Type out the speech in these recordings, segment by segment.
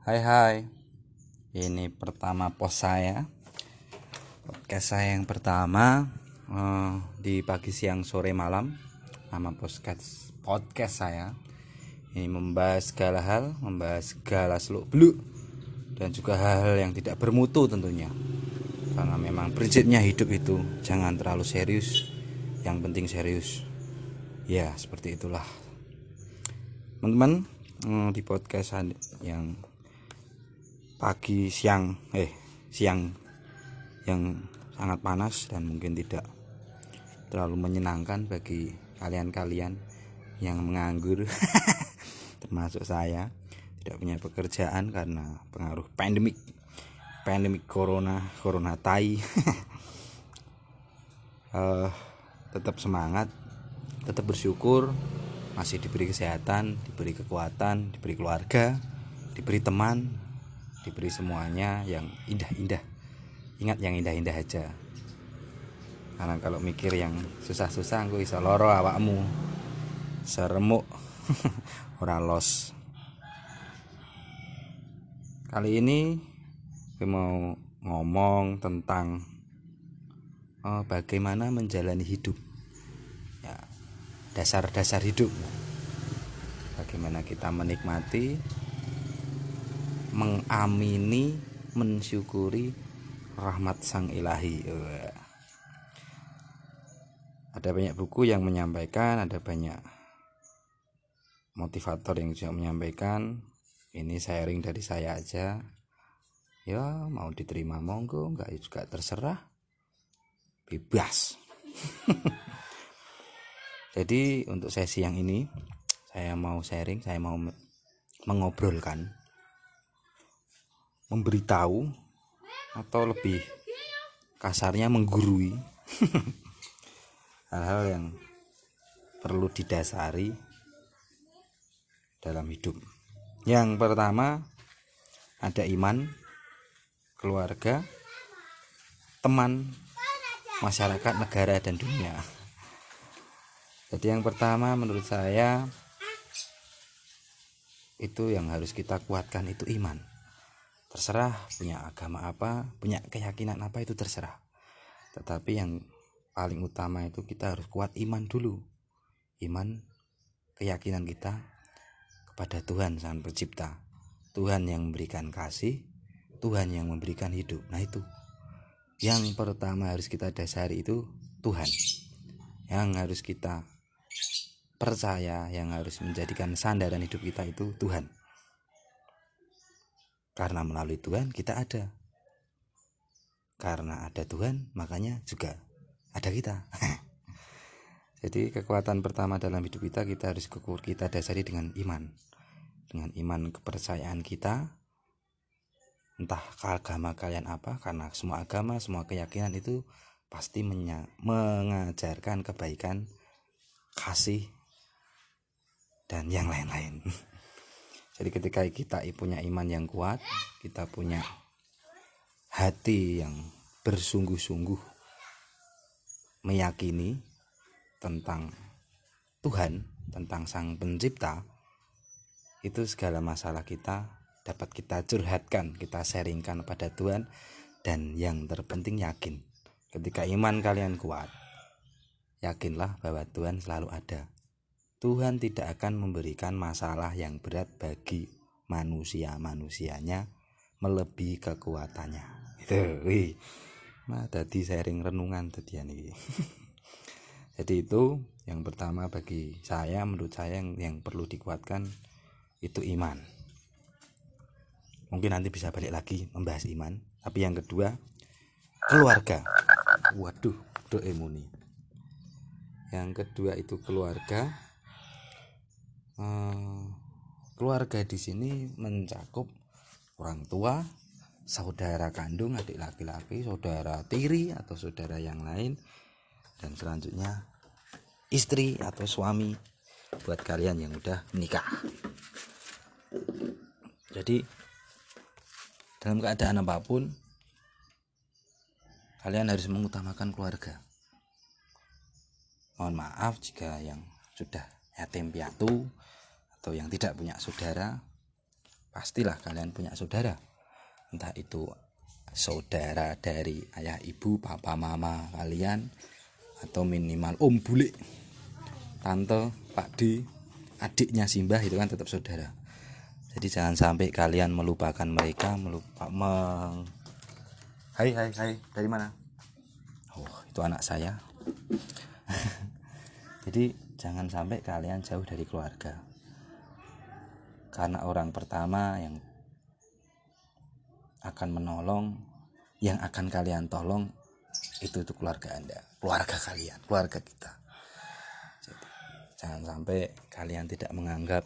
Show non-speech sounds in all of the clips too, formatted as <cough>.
Hai hai. Ini pertama pos saya. Podcast saya yang pertama eh, Di pagi siang sore malam. Nama podcast, podcast saya. Ini membahas segala hal Membahas segala seluk beluk. Dan juga hal-hal yang tidak bermutu tentunya. Karena memang prinsipnya hidup itu Jangan terlalu serius. Yang penting serius. Ya seperti itulah. Teman-teman eh, Di podcast yang pagi siang eh siang yang sangat panas dan mungkin tidak terlalu menyenangkan bagi kalian-kalian yang menganggur <laughs> termasuk saya tidak punya pekerjaan karena pengaruh pandemik pandemik corona corona tai. Uh, <laughs> tetap semangat tetap bersyukur masih diberi kesehatan diberi kekuatan diberi keluarga diberi teman diberi semuanya yang indah-indah. Ingat yang indah-indah aja. Karena kalau mikir yang susah-susah aku bisa loro awakmu. Seremuk. <laughs> Ora los. Kali ini gue mau ngomong tentang oh, bagaimana menjalani hidup. Ya dasar-dasar hidup. Bagaimana kita menikmati mengamini mensyukuri rahmat sang ilahi. Ada banyak buku yang menyampaikan ada banyak motivator yang juga menyampaikan. Ini sharing dari saya aja. Ya mau diterima monggo enggak juga terserah. Bebas. <laughs> Jadi untuk sesi yang ini saya mau sharing saya mau mengobrolkan memberitahu atau lebih kasarnya menggurui <laughs> hal-hal yang perlu didasari dalam hidup. Yang pertama ada iman, keluarga, teman, masyarakat, negara dan dunia. Jadi yang pertama menurut saya itu yang harus kita kuatkan itu iman terserah punya agama apa punya keyakinan apa itu terserah. Tetapi yang paling utama itu kita harus kuat iman dulu. Iman keyakinan kita kepada Tuhan sang pencipta. Tuhan yang memberikan kasih Tuhan yang memberikan hidup. Nah itu. Yang pertama harus kita dasari itu Tuhan. Yang harus kita percaya yang harus menjadikan sandaran hidup kita itu Tuhan karena melalui Tuhan kita ada. Karena ada Tuhan, makanya juga ada kita. <laughs> Jadi kekuatan pertama dalam hidup kita kita harus kukur kita dasari dengan iman. Dengan iman kepercayaan kita entah agama kalian apa karena semua agama, semua keyakinan itu pasti mengajarkan kebaikan, kasih dan yang lain-lain. <laughs> Jadi ketika kita punya iman yang kuat, kita punya hati yang bersungguh-sungguh meyakini tentang Tuhan, tentang Sang Pencipta, itu segala masalah kita dapat kita curhatkan, kita sharingkan pada Tuhan dan yang terpenting yakin. Ketika iman kalian kuat, yakinlah bahwa Tuhan selalu ada. Tuhan tidak akan memberikan masalah yang berat bagi manusia-manusianya melebihi kekuatannya. Itu, wih. Nah, tadi sharing renungan tadi ini. <laughs> Jadi itu yang pertama bagi saya menurut saya yang, yang perlu dikuatkan itu iman. Mungkin nanti bisa balik lagi membahas iman. Tapi yang kedua keluarga. Waduh, do emuni. Yang kedua itu keluarga Eh, keluarga di sini mencakup orang tua, saudara kandung, adik laki-laki, saudara tiri atau saudara yang lain, dan selanjutnya istri atau suami buat kalian yang udah menikah. Jadi dalam keadaan apa pun kalian harus mengutamakan keluarga. Mohon maaf jika yang sudah yatim piatu atau yang tidak punya saudara pastilah kalian punya saudara. Entah itu saudara dari ayah ibu papa mama kalian atau minimal om bule tante pak d adiknya simbah itu kan tetap saudara. Jadi jangan sampai kalian melupakan mereka melupa meng Hai hai hai dari mana? Oh itu anak saya. <laughs> Jadi jangan sampai kalian jauh dari keluarga. Karena orang pertama yang akan menolong yang akan kalian tolong itu itu keluarga anda. Keluarga kalian keluarga kita. Jadi, jangan sampai kalian tidak menganggap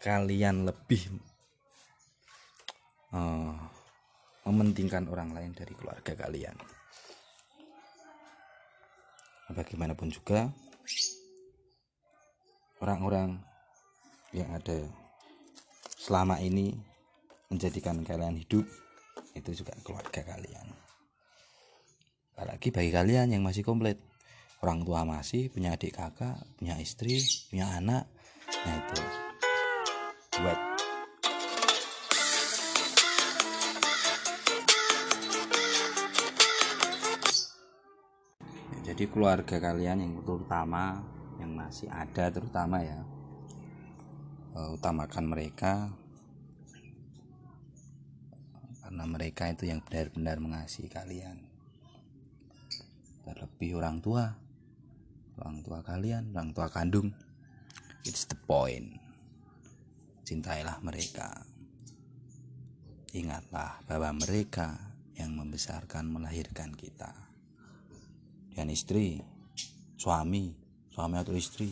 kalian lebih uh, mementingkan orang lain dari keluarga kalian. Bagaimanapun juga orang-orang yang ada selama ini menjadikan kalian hidup itu juga keluarga kalian. Apalagi bagi kalian yang masih komplit. Orang tua masih punya adik kakak punya istri punya anak. Nah itu. Buat jadi keluarga kalian yang terutama yang masih ada terutama ya uh, utamakan mereka karena mereka itu yang benar-benar mengasihi kalian. Terlebih orang tua orang tua kalian orang tua kandung. It's the point. Cintailah mereka. Ingatlah bahwa mereka yang membesarkan melahirkan kita. Dan istri suami suami atau istri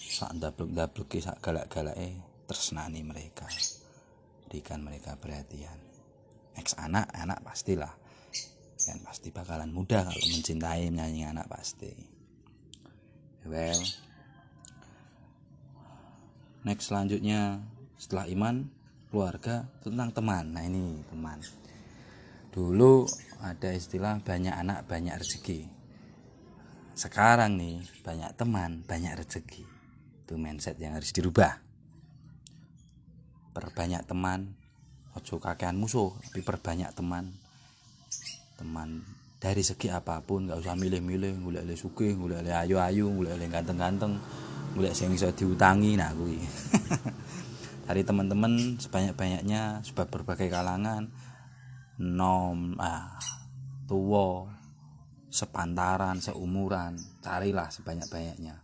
sak ndablek-ndableke sak galak-galake tersenani mereka berikan mereka perhatian. Ex anak anak pastilah. Dan pasti bakalan mudah kalau mencintai menyayangi anak pasti. Well next selanjutnya setelah iman keluarga tentang teman. Nah ini teman. Dulu ada istilah banyak anak banyak rezeki sekarang nih banyak teman banyak rezeki. Itu mindset yang harus dirubah. Perbanyak teman ojo kakean musuh tapi perbanyak teman. Teman dari segi apa pun nggak usah milih-milih golek le suke golek le ayu-ayu golek le ganteng-ganteng golek sing iso diutangi nah kuwi. <laughs> Dari teman-teman sebanyak-banyaknya sebab berbagai kalangan nom ah tua sepantaran seumuran carilah sebanyak-banyaknya.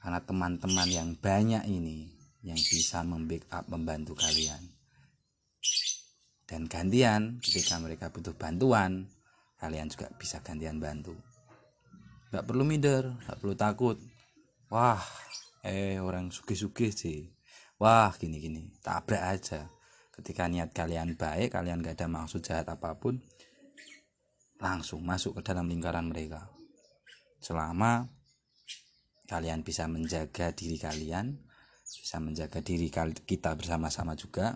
Karena teman-teman yang banyak ini yang bisa membackup membantu kalian. Dan gantian ketika mereka butuh bantuan kalian juga bisa gantian bantu. Nggak perlu minder nggak perlu takut. Wah eh orang suki-suki sih. Wah gini-gini tabrak aja. Ketika niat kalian baik kalian gak ada maksud jahat apa pun langsung masuk ke dalam lingkaran mereka. Selama kalian bisa menjaga diri kalian bisa menjaga diri kita bersama-sama juga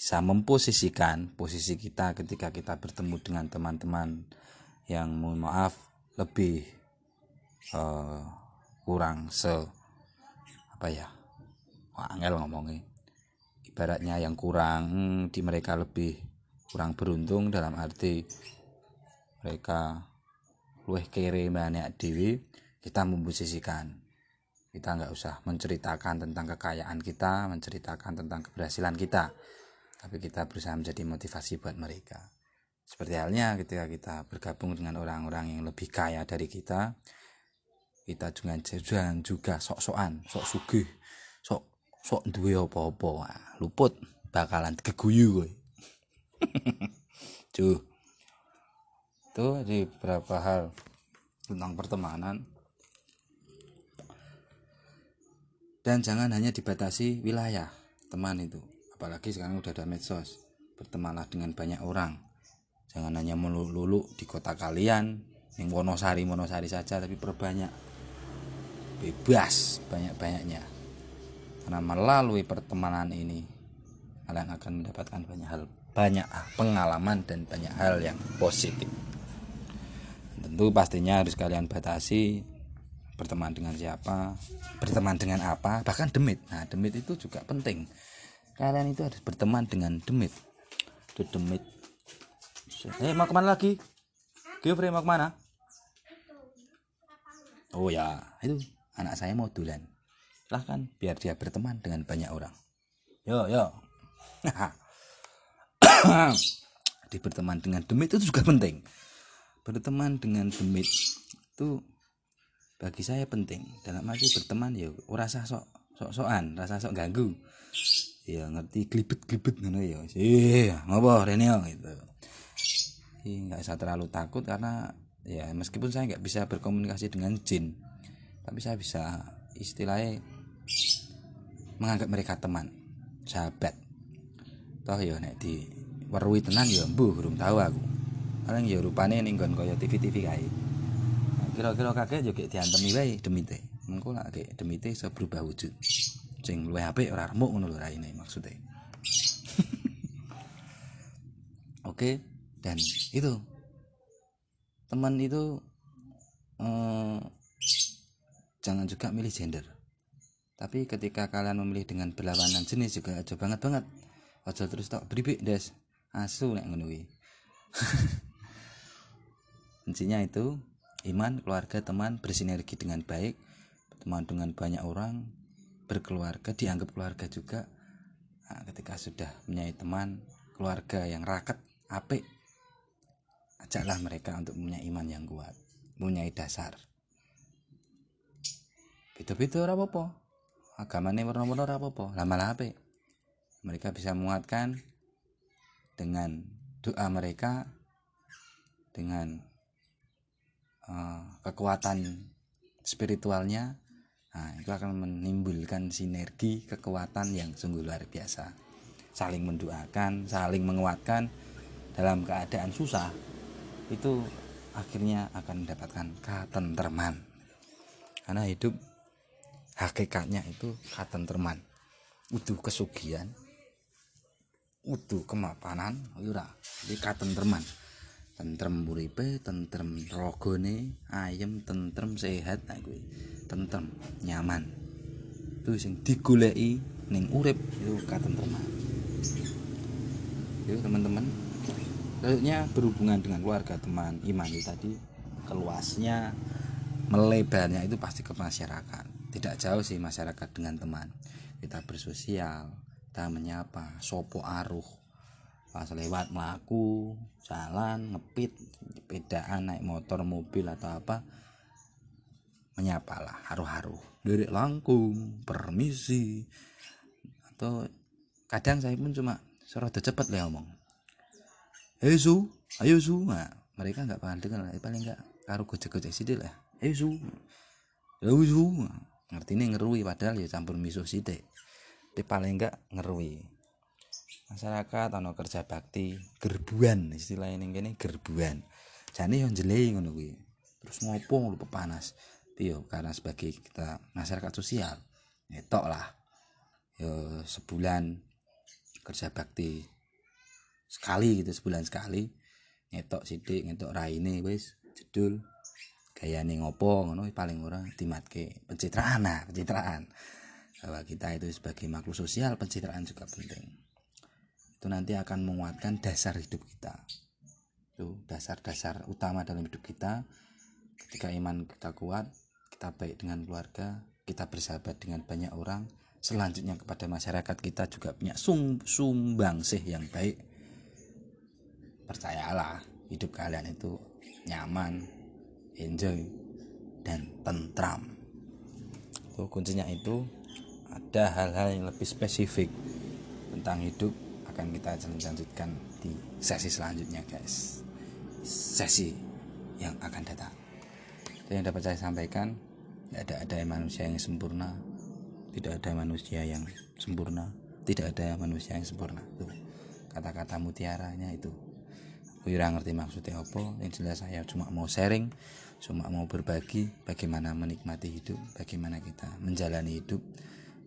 bisa memposisikan posisi kita ketika kita bertemu dengan teman-teman yang mohon maaf lebih uh, kurang se apa ya angel ngomongnya. Ibaratnya yang kurang di mereka lebih kurang beruntung dalam arti mereka luwih kere banyak dewi kita memposisikan. Kita nggak usah menceritakan tentang kekayaan kita menceritakan tentang keberhasilan kita. Tapi kita berusaha menjadi motivasi buat mereka. Seperti halnya ketika kita bergabung dengan orang-orang yang lebih kaya dari kita kita juga jangan juga sok-sokan sok sugih sok sok duwe apa-apa. Luput bakalan keguyu gue <laughs> cuh itu di beberapa hal? Tentang pertemanan. Dan jangan hanya dibatasi wilayah teman itu. Apalagi sekarang udah ada medsos bertemanlah dengan banyak orang. Jangan hanya melulu di kota kalian yang Wonosari Wonosari saja tapi perbanyak. Bebas banyak-banyaknya. Karena melalui pertemanan ini kalian akan mendapatkan banyak hal banyak pengalaman dan banyak hal yang positif tentu pastinya harus kalian batasi berteman dengan siapa berteman dengan apa bahkan demit. Nah demit itu juga penting. Kalian itu harus berteman dengan demit. Tuh demit. Eh mau ke mana lagi? Geoffrey mau ke mana? Oh ya itu anak saya mau dulan silahkan biar dia berteman dengan banyak orang. Yo yo. <laughs> Di berteman dengan demit itu juga penting berteman dengan demit itu bagi saya penting. Dalam arti berteman ya rasa sok sok sokan rasa sok ganggu. Ya ngerti glibet glibet ngono ya iya ngopo Renio gitu. Nggak usah terlalu takut karena ya meskipun saya nggak bisa berkomunikasi dengan jin tapi saya bisa istilahnya menganggap mereka teman sahabat. Toh ya nek di warui tenan ya belum tahu aku paling ya rupane ning nggon kaya TV-TV kae. Kira-kira kakek juga diantemi wae demite. Engko lak demi demite iso berubah wujud. Sing luwih apik ora remuk ngono lho raine maksudnya <laughs> oke dan itu. Teman itu eh, jangan juga milih gender. Tapi ketika kalian memilih dengan berlawanan jenis juga aja banget banget aja terus tak beribik des. Asu nek ngono <laughs> kuncinya itu iman keluarga teman bersinergi dengan baik teman dengan banyak orang berkeluarga dianggap keluarga juga. Nah, ketika sudah punya teman keluarga yang raket apik ajaklah mereka untuk punya iman yang kuat punya dasar. Beda-beda ora apa-apa. Agamane warna-warna ora apa-apa. Mereka bisa menguatkan dengan doa mereka dengan uh, kekuatan spiritualnya nah, itu akan menimbulkan sinergi kekuatan yang sungguh luar biasa. Saling mendoakan saling menguatkan dalam keadaan susah itu akhirnya akan mendapatkan ketenterman karena hidup hakikatnya itu ketenterman utuh kesugihan utuh kemapanan ora. Jadi katenterman tentrem uripe tentrem rogone ayem tentrem sehat nah kuwi tentrem nyaman. Itu sing digoleki ning urip itu katentreman. Itu teman-teman. Kayaknya berhubungan dengan keluarga teman iman itu tadi keluasnya melebarnya itu pasti ke masyarakat. Tidak jauh sih masyarakat dengan teman. Kita bersosial kita menyapa sopo aruh pas lewat melaku jalan ngepit bedaan naik motor mobil atau apa menyapalah haru-haru. Dari langkung permisi. Atau kadang saya pun cuma serada cepet lah ngomong. Hei su ayo su. Nah, mereka nggak paham dengar paling nggak karo gojek-gojek sidik lah. Hei su. Ayo su. Ngerti nih ngerui padahal ya campur misuh sidik di paling nggak ngerui masyarakat ana kerja bakti gerbuan istilah ini kene gerbuan. Jane yo jelei ngono kuwi. Terus ngopo lu panas yo karena sebagai kita masyarakat sosial. Ngetok lah. Yo sebulan kerja bakti. Sekali gitu sebulan sekali. Ngetok sidik ngetok raine wis jedul gayane ngopo ngono paling ora dimatke pencitraan. Nah pencitraan. Bahwa kita itu sebagai makhluk sosial pencitraan juga penting itu nanti akan menguatkan dasar hidup kita. Itu dasar-dasar utama dalam hidup kita. Ketika iman kita kuat kita baik dengan keluarga kita bersahabat dengan banyak orang selanjutnya kepada masyarakat kita juga punya sum sumbang sih yang baik. Percayalah hidup kalian itu nyaman enjoy dan tentram. Tuh kuncinya itu ada hal-hal yang lebih spesifik tentang hidup akan kita lanjutkan di sesi selanjutnya guys. Sesi yang akan datang. Itu yang dapat saya sampaikan tidak ada ada manusia yang sempurna tidak ada manusia yang sempurna tidak ada manusia yang sempurna. Tuh kata-kata mutiaranya itu. Aku ngerti maksudnya apa. Yang jelas saya cuma mau sharing cuma mau berbagi bagaimana menikmati hidup bagaimana kita menjalani hidup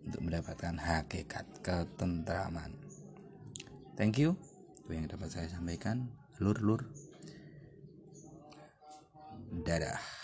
untuk mendapatkan hakikat ketentraman thank you. Itu yang dapat saya sampaikan. Lur lur. Dadah